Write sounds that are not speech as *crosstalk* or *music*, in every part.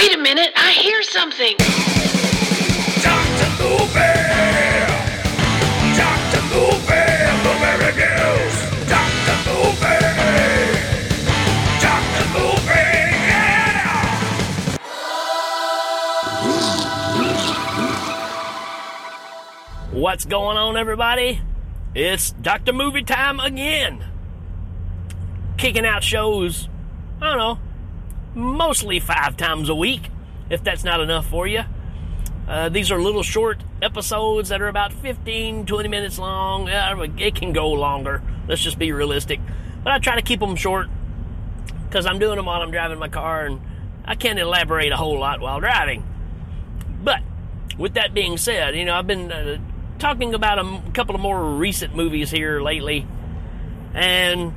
Wait a minute, I hear something. Dr. Movie! Dr. Movie! Movie reviews! Dr. Movie! Dr. Movie! Yeah! What's going on, everybody? It's Dr. Movie time again. Kicking out shows, I don't know, mostly five times a week, if that's not enough for you. Uh, these are little short episodes that are about 15, 20 minutes long. Uh, it can go longer. Let's just be realistic. But I try to keep them short because I'm doing them while I'm driving my car and I can't elaborate a whole lot while driving. But with that being said, you know, I've been uh, talking about a couple of more recent movies here lately, and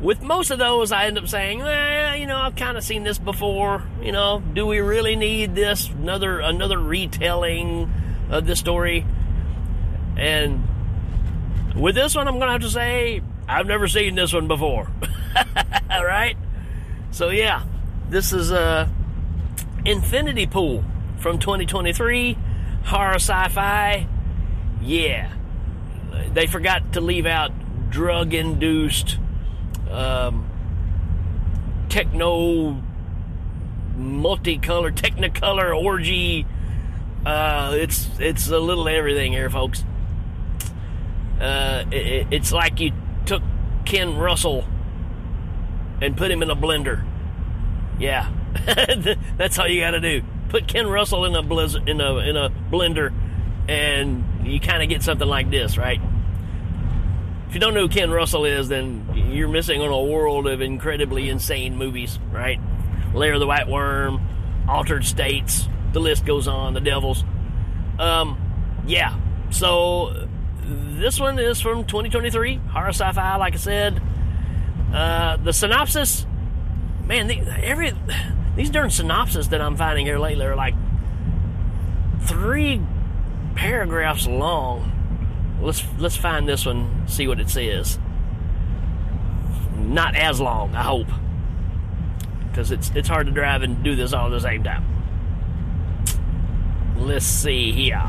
with most of those, I end up saying, eh, you know, I've kind of seen this before. You know, do we really need this another another retelling of this story? And with this one, I'm gonna have to say I've never seen this one before. *laughs* All right. So yeah, this is uh, Infinity Pool from 2023, horror sci-fi. Yeah, they forgot to leave out drug-induced, um, techno, multicolor, technicolor orgy. Uh, it's it's a little everything here, folks. Uh, it, it's like you took Ken Russell and put him in a blender. Yeah, *laughs* that's all you got to do. Put Ken Russell in a blizzard, in a in a blender, and you kind of get something like this, right? If you don't know who Ken Russell is, then you're missing on a world of incredibly insane movies, right? Lair of the White Worm, Altered States, the list goes on. The Devils. Um, yeah. So this one is from 2023, horror sci-fi, like I said. Uh, the synopsis, man, the, every these darn synopses that I'm finding here lately are like three paragraphs long. Let's let's find this one, see what it says. Not as long, I hope, because it's it's hard to drive and do this all at the same time. Let's see here.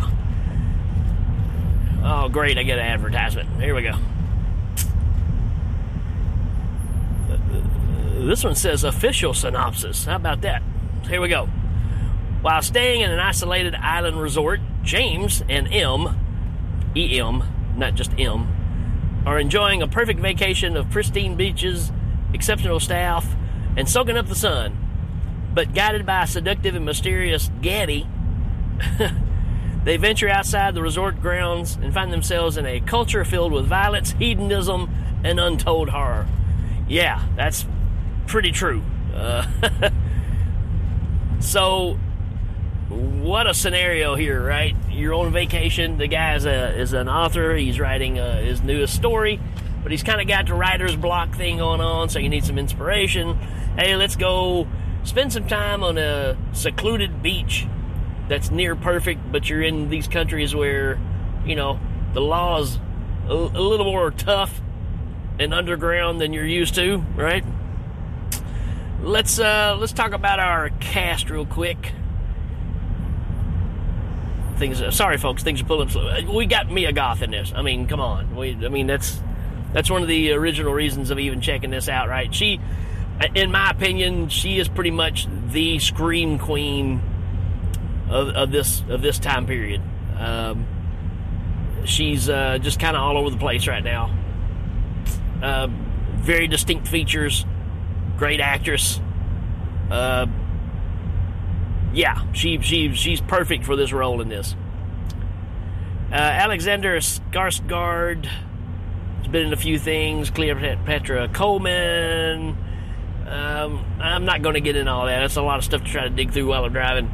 Oh, great! I get an advertisement. Here we go. This one says official synopsis. How about that? Here we go. While staying in an isolated island resort, James and M, EM, not just M, are enjoying a perfect vacation of pristine beaches, exceptional staff, and soaking up the sun. But guided by a seductive and mysterious Gaddy, *laughs* they venture outside the resort grounds and find themselves in a culture filled with violence, hedonism, and untold horror. Yeah, that's pretty true. Uh, *laughs* so, what a scenario here, right? You're on vacation. The guy is, a, is an author. He's writing uh, his newest story, but he's kind of got the writer's block thing going on, so you need some inspiration. Hey, let's go spend some time on a secluded beach that's near perfect, but you're in these countries where, you know, the law is a, a little more tough and underground than you're used to, right? Let's uh, let's talk about our cast real quick. Things, sorry, folks, things are pulling slow. We got Mia Goth in this. I mean, come on. We, I mean, that's that's one of the original reasons of even checking this out, right? She, in my opinion, she is pretty much the scream queen of, of this of this time period. Um, she's uh, just kind of all over the place right now. Uh, very distinct features, great actress. Uh, yeah, she she she's perfect for this role in this. Uh, Alexander Skarsgård has been in a few things. Cleopatra Coleman. Um, I'm not going to get into all that. That's a lot of stuff to try to dig through while I'm driving.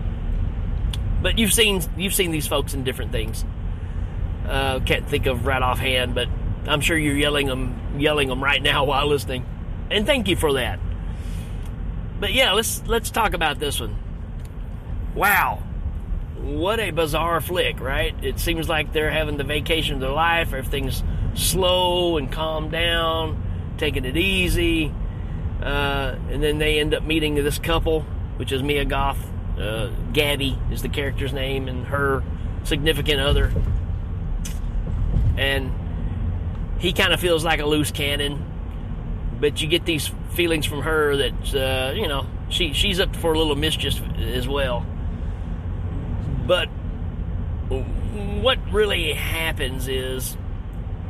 But you've seen you've seen these folks in different things. Uh, can't think of right offhand, but I'm sure you're yelling them yelling them right now *laughs* while listening. And thank you for that. But yeah, let's let's talk about this one. Wow. What a bizarre flick, right? It seems like they're having the vacation of their life. Everything's slow and calm down, taking it easy. Uh, and then they end up meeting this couple which is Mia Goth. Uh, Gabby is the character's name, and her significant other. And he kind of feels like a loose cannon, but you get these feelings from her that uh, you know she she's up for a little mischief as well. What really happens is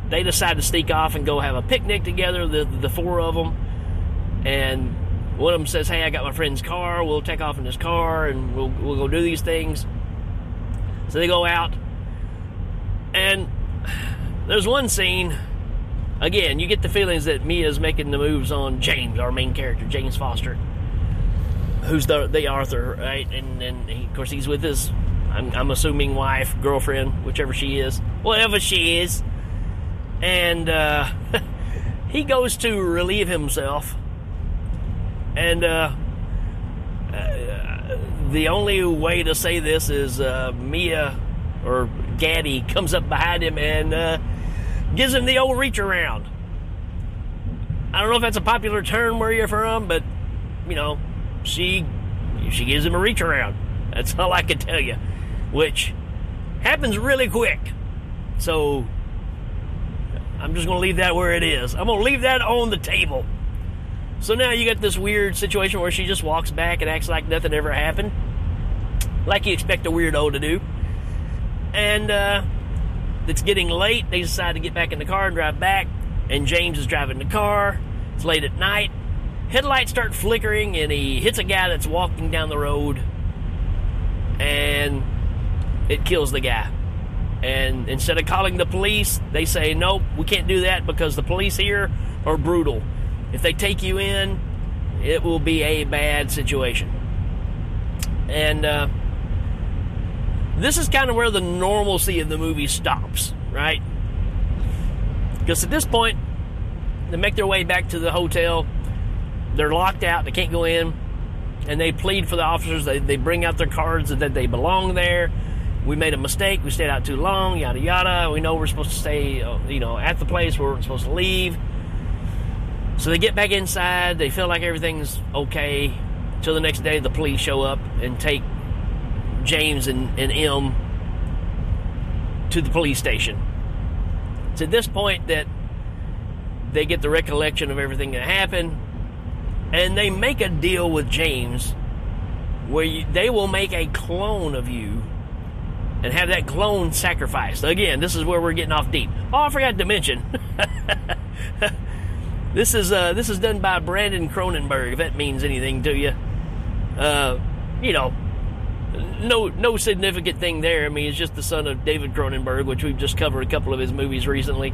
they decide to sneak off and go have a picnic together, the the four of them, and one of them says, "Hey, I got my friend's car. We'll take off in his car and we'll we'll go do these things." So they go out, and there's one scene. Again, you get the feelings that Mia's making the moves on James, our main character, James Foster, who's the the Arthur, right? And and he, of course he's with his, I'm, I'm assuming wife, girlfriend, whichever she is, whatever she is, and uh, *laughs* he goes to relieve himself, and uh, uh, the only way to say this is uh, Mia or Gaddy comes up behind him and uh, gives him the old reach around. I don't know if that's a popular term where you're from, but you know, she she gives him a reach around. That's *laughs* all I can tell you, which happens really quick. So I'm just going to leave that where it is. I'm going to leave that on the table. So now you got this weird situation where she just walks back and acts like nothing ever happened, like you expect a weirdo to do. And uh, it's getting late. They decide to get back in the car and drive back. And James is driving the car. It's late at night. Headlights start flickering, and he hits a guy that's walking down the road, and it kills the guy. And instead of calling the police, they say, nope, we can't do that because the police here are brutal. If they take you in, it will be a bad situation. And uh, this is kind of where the normalcy of the movie stops, right? Because at this point, they make their way back to the hotel. They're locked out, they can't go in. And they plead for the officers. They, they bring out their cards that they belong there we made a mistake. We stayed out too long. Yada yada. We know we're supposed to stay, uh, you know, at the place where we're supposed to leave. So they get back inside. They feel like everything's okay. Till the next day, the police show up and take James and, and M to the police station. It's at this point that they get the recollection of everything that happened, and they make a deal with James where you, they will make a clone of you and have that clone sacrificed. Again, this is where we're getting off deep. Oh, I forgot to mention. *laughs* this is uh, this is done by Brandon Cronenberg. If that means anything to you, uh, you know, no no significant thing there. I mean, it's just the son of David Cronenberg, which we've just covered a couple of his movies recently.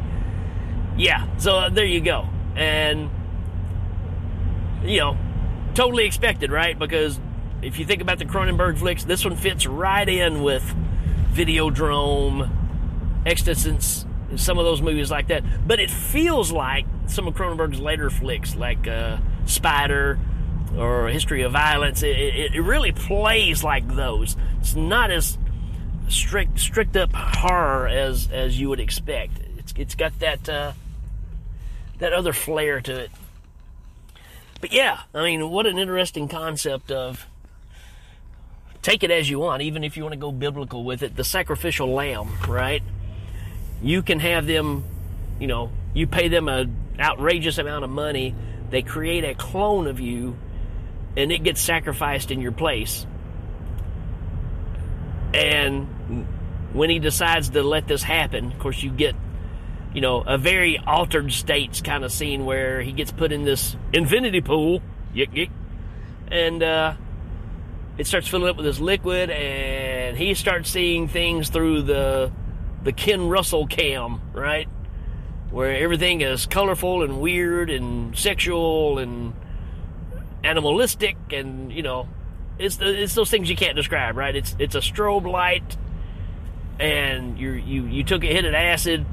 Yeah, so uh, there you go, and you know, totally expected, right? Because if you think about the Cronenberg flicks, this one fits right in with Videodrome, eXistenZ, some of those movies like that. But it feels like some of Cronenberg's later flicks, like uh, Spider or History of Violence. It, it, it, really plays like those. It's not as strict, strict up horror as as you would expect. It's it's got that uh, that other flair to it. But yeah, I mean, what an interesting concept of take it as you want, even if you want to go biblical with it. The sacrificial lamb, right? You can have them, you know, you pay them an outrageous amount of money. They create a clone of you, and it gets sacrificed in your place. And when he decides to let this happen, of course, you get, you know, a very altered states kind of scene where he gets put in this infinity pool, yick yick, and uh, it starts filling up with this liquid, and he starts seeing things through the the Ken Russell cam, right? Where everything is colorful and weird and sexual and animalistic, and you know, it's it's those things you can't describe, right? It's it's a strobe light, and you you you took a hit of acid,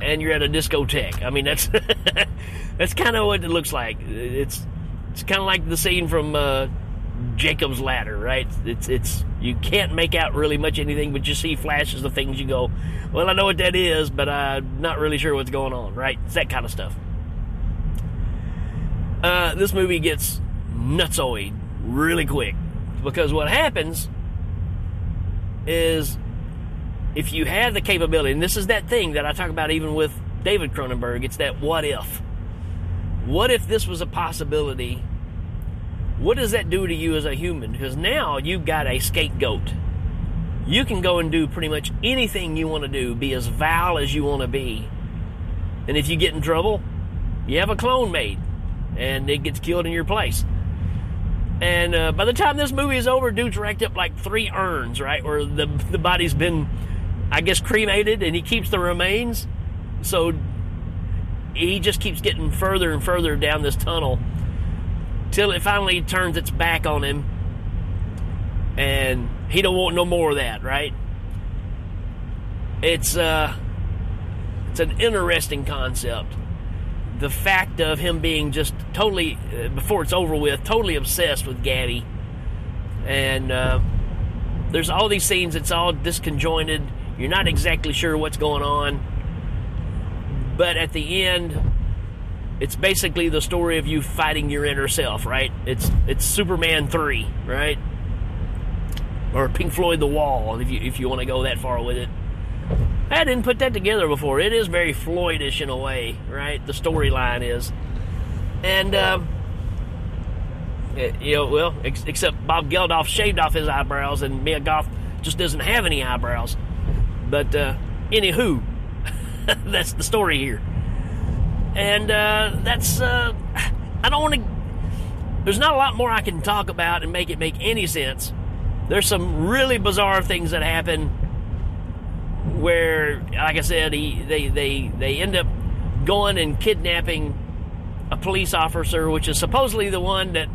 and you're at a discotheque. I mean, that's *laughs* that's kind of what it looks like. It's it's kind of like the scene from. Uh, Jacob's ladder, right? It's it's you can't make out really much anything, but you see flashes of things. You go, well, I know what that is, but I'm not really sure what's going on, right? It's that kind of stuff. Uh, this movie gets nutsoid, really quick. Because what happens is if you have the capability, and this is that thing that I talk about even with David Cronenberg, it's that what if. What if this was a possibility? What does that do to you as a human? Because now you've got a scapegoat. You can go and do pretty much anything you want to do, be as vile as you want to be. And if you get in trouble, you have a clone made, and it gets killed in your place. And uh, by the time this movie is over, dude's racked up like three urns, right? Where the the body's been, I guess, cremated, and he keeps the remains. So he just keeps getting further and further down this tunnel till it finally turns its back on him, and he don't want no more of that, right? It's uh, it's an interesting concept. The fact of him being just totally uh, before it's over with totally obsessed with gabby and uh, there's all these scenes it's all disconjointed. You're not exactly sure what's going on. But at the end it's basically the story of you fighting your inner self right it's it's superman 3 right or pink floyd the wall if you if you want to go that far with it I didn't put that together before. It is very Floydish in a way, right? The storyline is, and um, it, you know, well, ex- except Bob Geldof shaved off his eyebrows, and Mia Goth just doesn't have any eyebrows. But uh, anywho, *laughs* that's the story here, and uh, that's uh, I don't want to. There's not a lot more I can talk about and make it make any sense. There's some really bizarre things that happen where, like I said, he, they, they, they end up going and kidnapping a police officer, which is supposedly the one that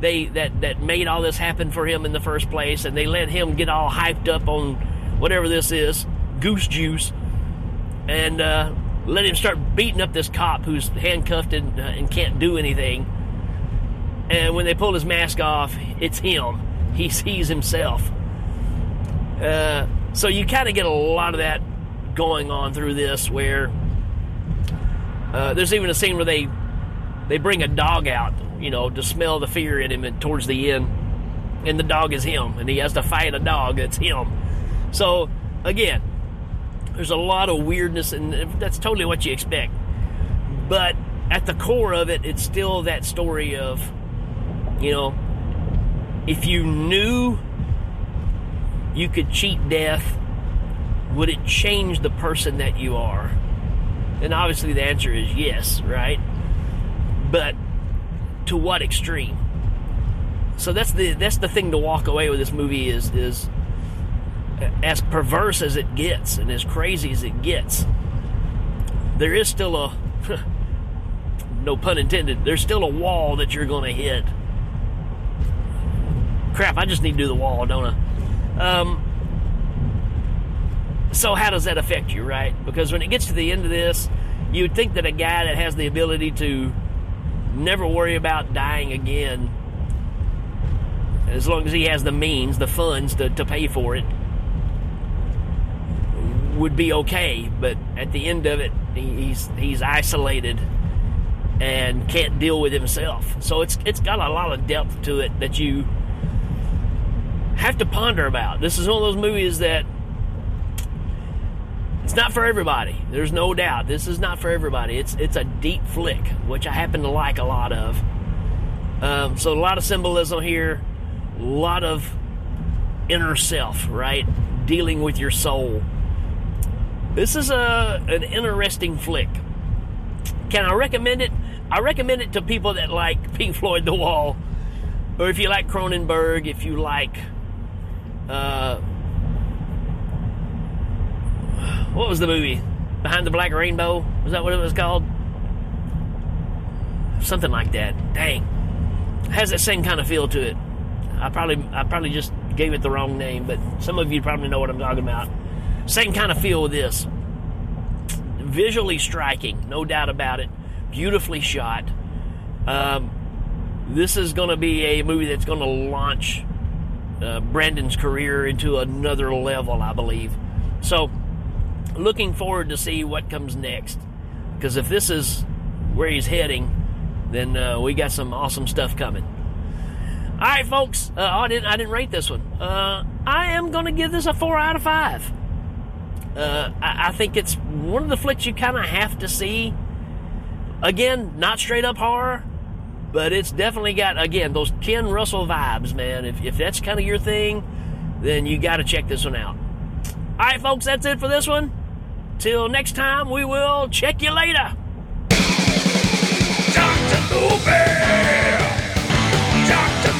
they that that made all this happen for him in the first place, and they let him get all hyped up on whatever this is, goose juice, and uh, let him start beating up this cop who's handcuffed and, uh, and can't do anything. And when they pull his mask off, it's him. He sees himself. Uh, so you kind of get a lot of that going on through this, where uh, there's even a scene where they they bring a dog out, you know, to smell the fear in him, and towards the end, and the dog is him, and he has to fight a dog that's him. So again, there's a lot of weirdness, and that's totally what you expect. But at the core of it, it's still that story of, you know, if you knew you could cheat death, would it change the person that you are? And obviously the answer is yes, right? But to what extreme? So that's the that's the thing to walk away with this movie is is as perverse as it gets and as crazy as it gets. There is still a *laughs* no pun intended, there's still a wall that you're going to hit. Crap, I just need to do the wall, don't I? Um, so how does that affect you, right? Because when it gets to the end of this, you would think that a guy that has the ability to never worry about dying again, as long as he has the means, the funds to, to pay for it, would be okay. But at the end of it, he's he's isolated and can't deal with himself. So it's it's got a lot of depth to it that you have to ponder about. This is one of those movies that it's not for everybody. There's no doubt. This is not for everybody. It's it's a deep flick, which I happen to like a lot of. Um, so a lot of symbolism here, a lot of inner self, right? Dealing with your soul. This is a an interesting flick. Can I recommend it? I recommend it to people that like Pink Floyd The Wall, or if you like Cronenberg, if you like uh, what was the movie? Behind the Black Rainbow? Was that what it was called? Something like that. Dang. has that same kind of feel to it. I probably I probably just gave it the wrong name, but some of you probably know what I'm talking about. Same kind of feel with this. Visually striking, no doubt about it. Beautifully shot. Um, this is going to be a movie that's going to launch uh, Brandon's career into another level, I believe. So, looking forward to see what comes next. Because if this is where he's heading, then uh, we got some awesome stuff coming. All right, folks. Uh, oh, I didn't. I didn't rate this one. Uh, I am going to give this a four out of five. Uh, I, I think it's one of the flicks you kind of have to see. Again, not straight up horror, but it's definitely got again those Ken Russell vibes, man. If if that's kind of your thing, then you got to check this one out. All right, folks. That's it for this one. Till next time, we will check you later. Dr. Movie! Dr.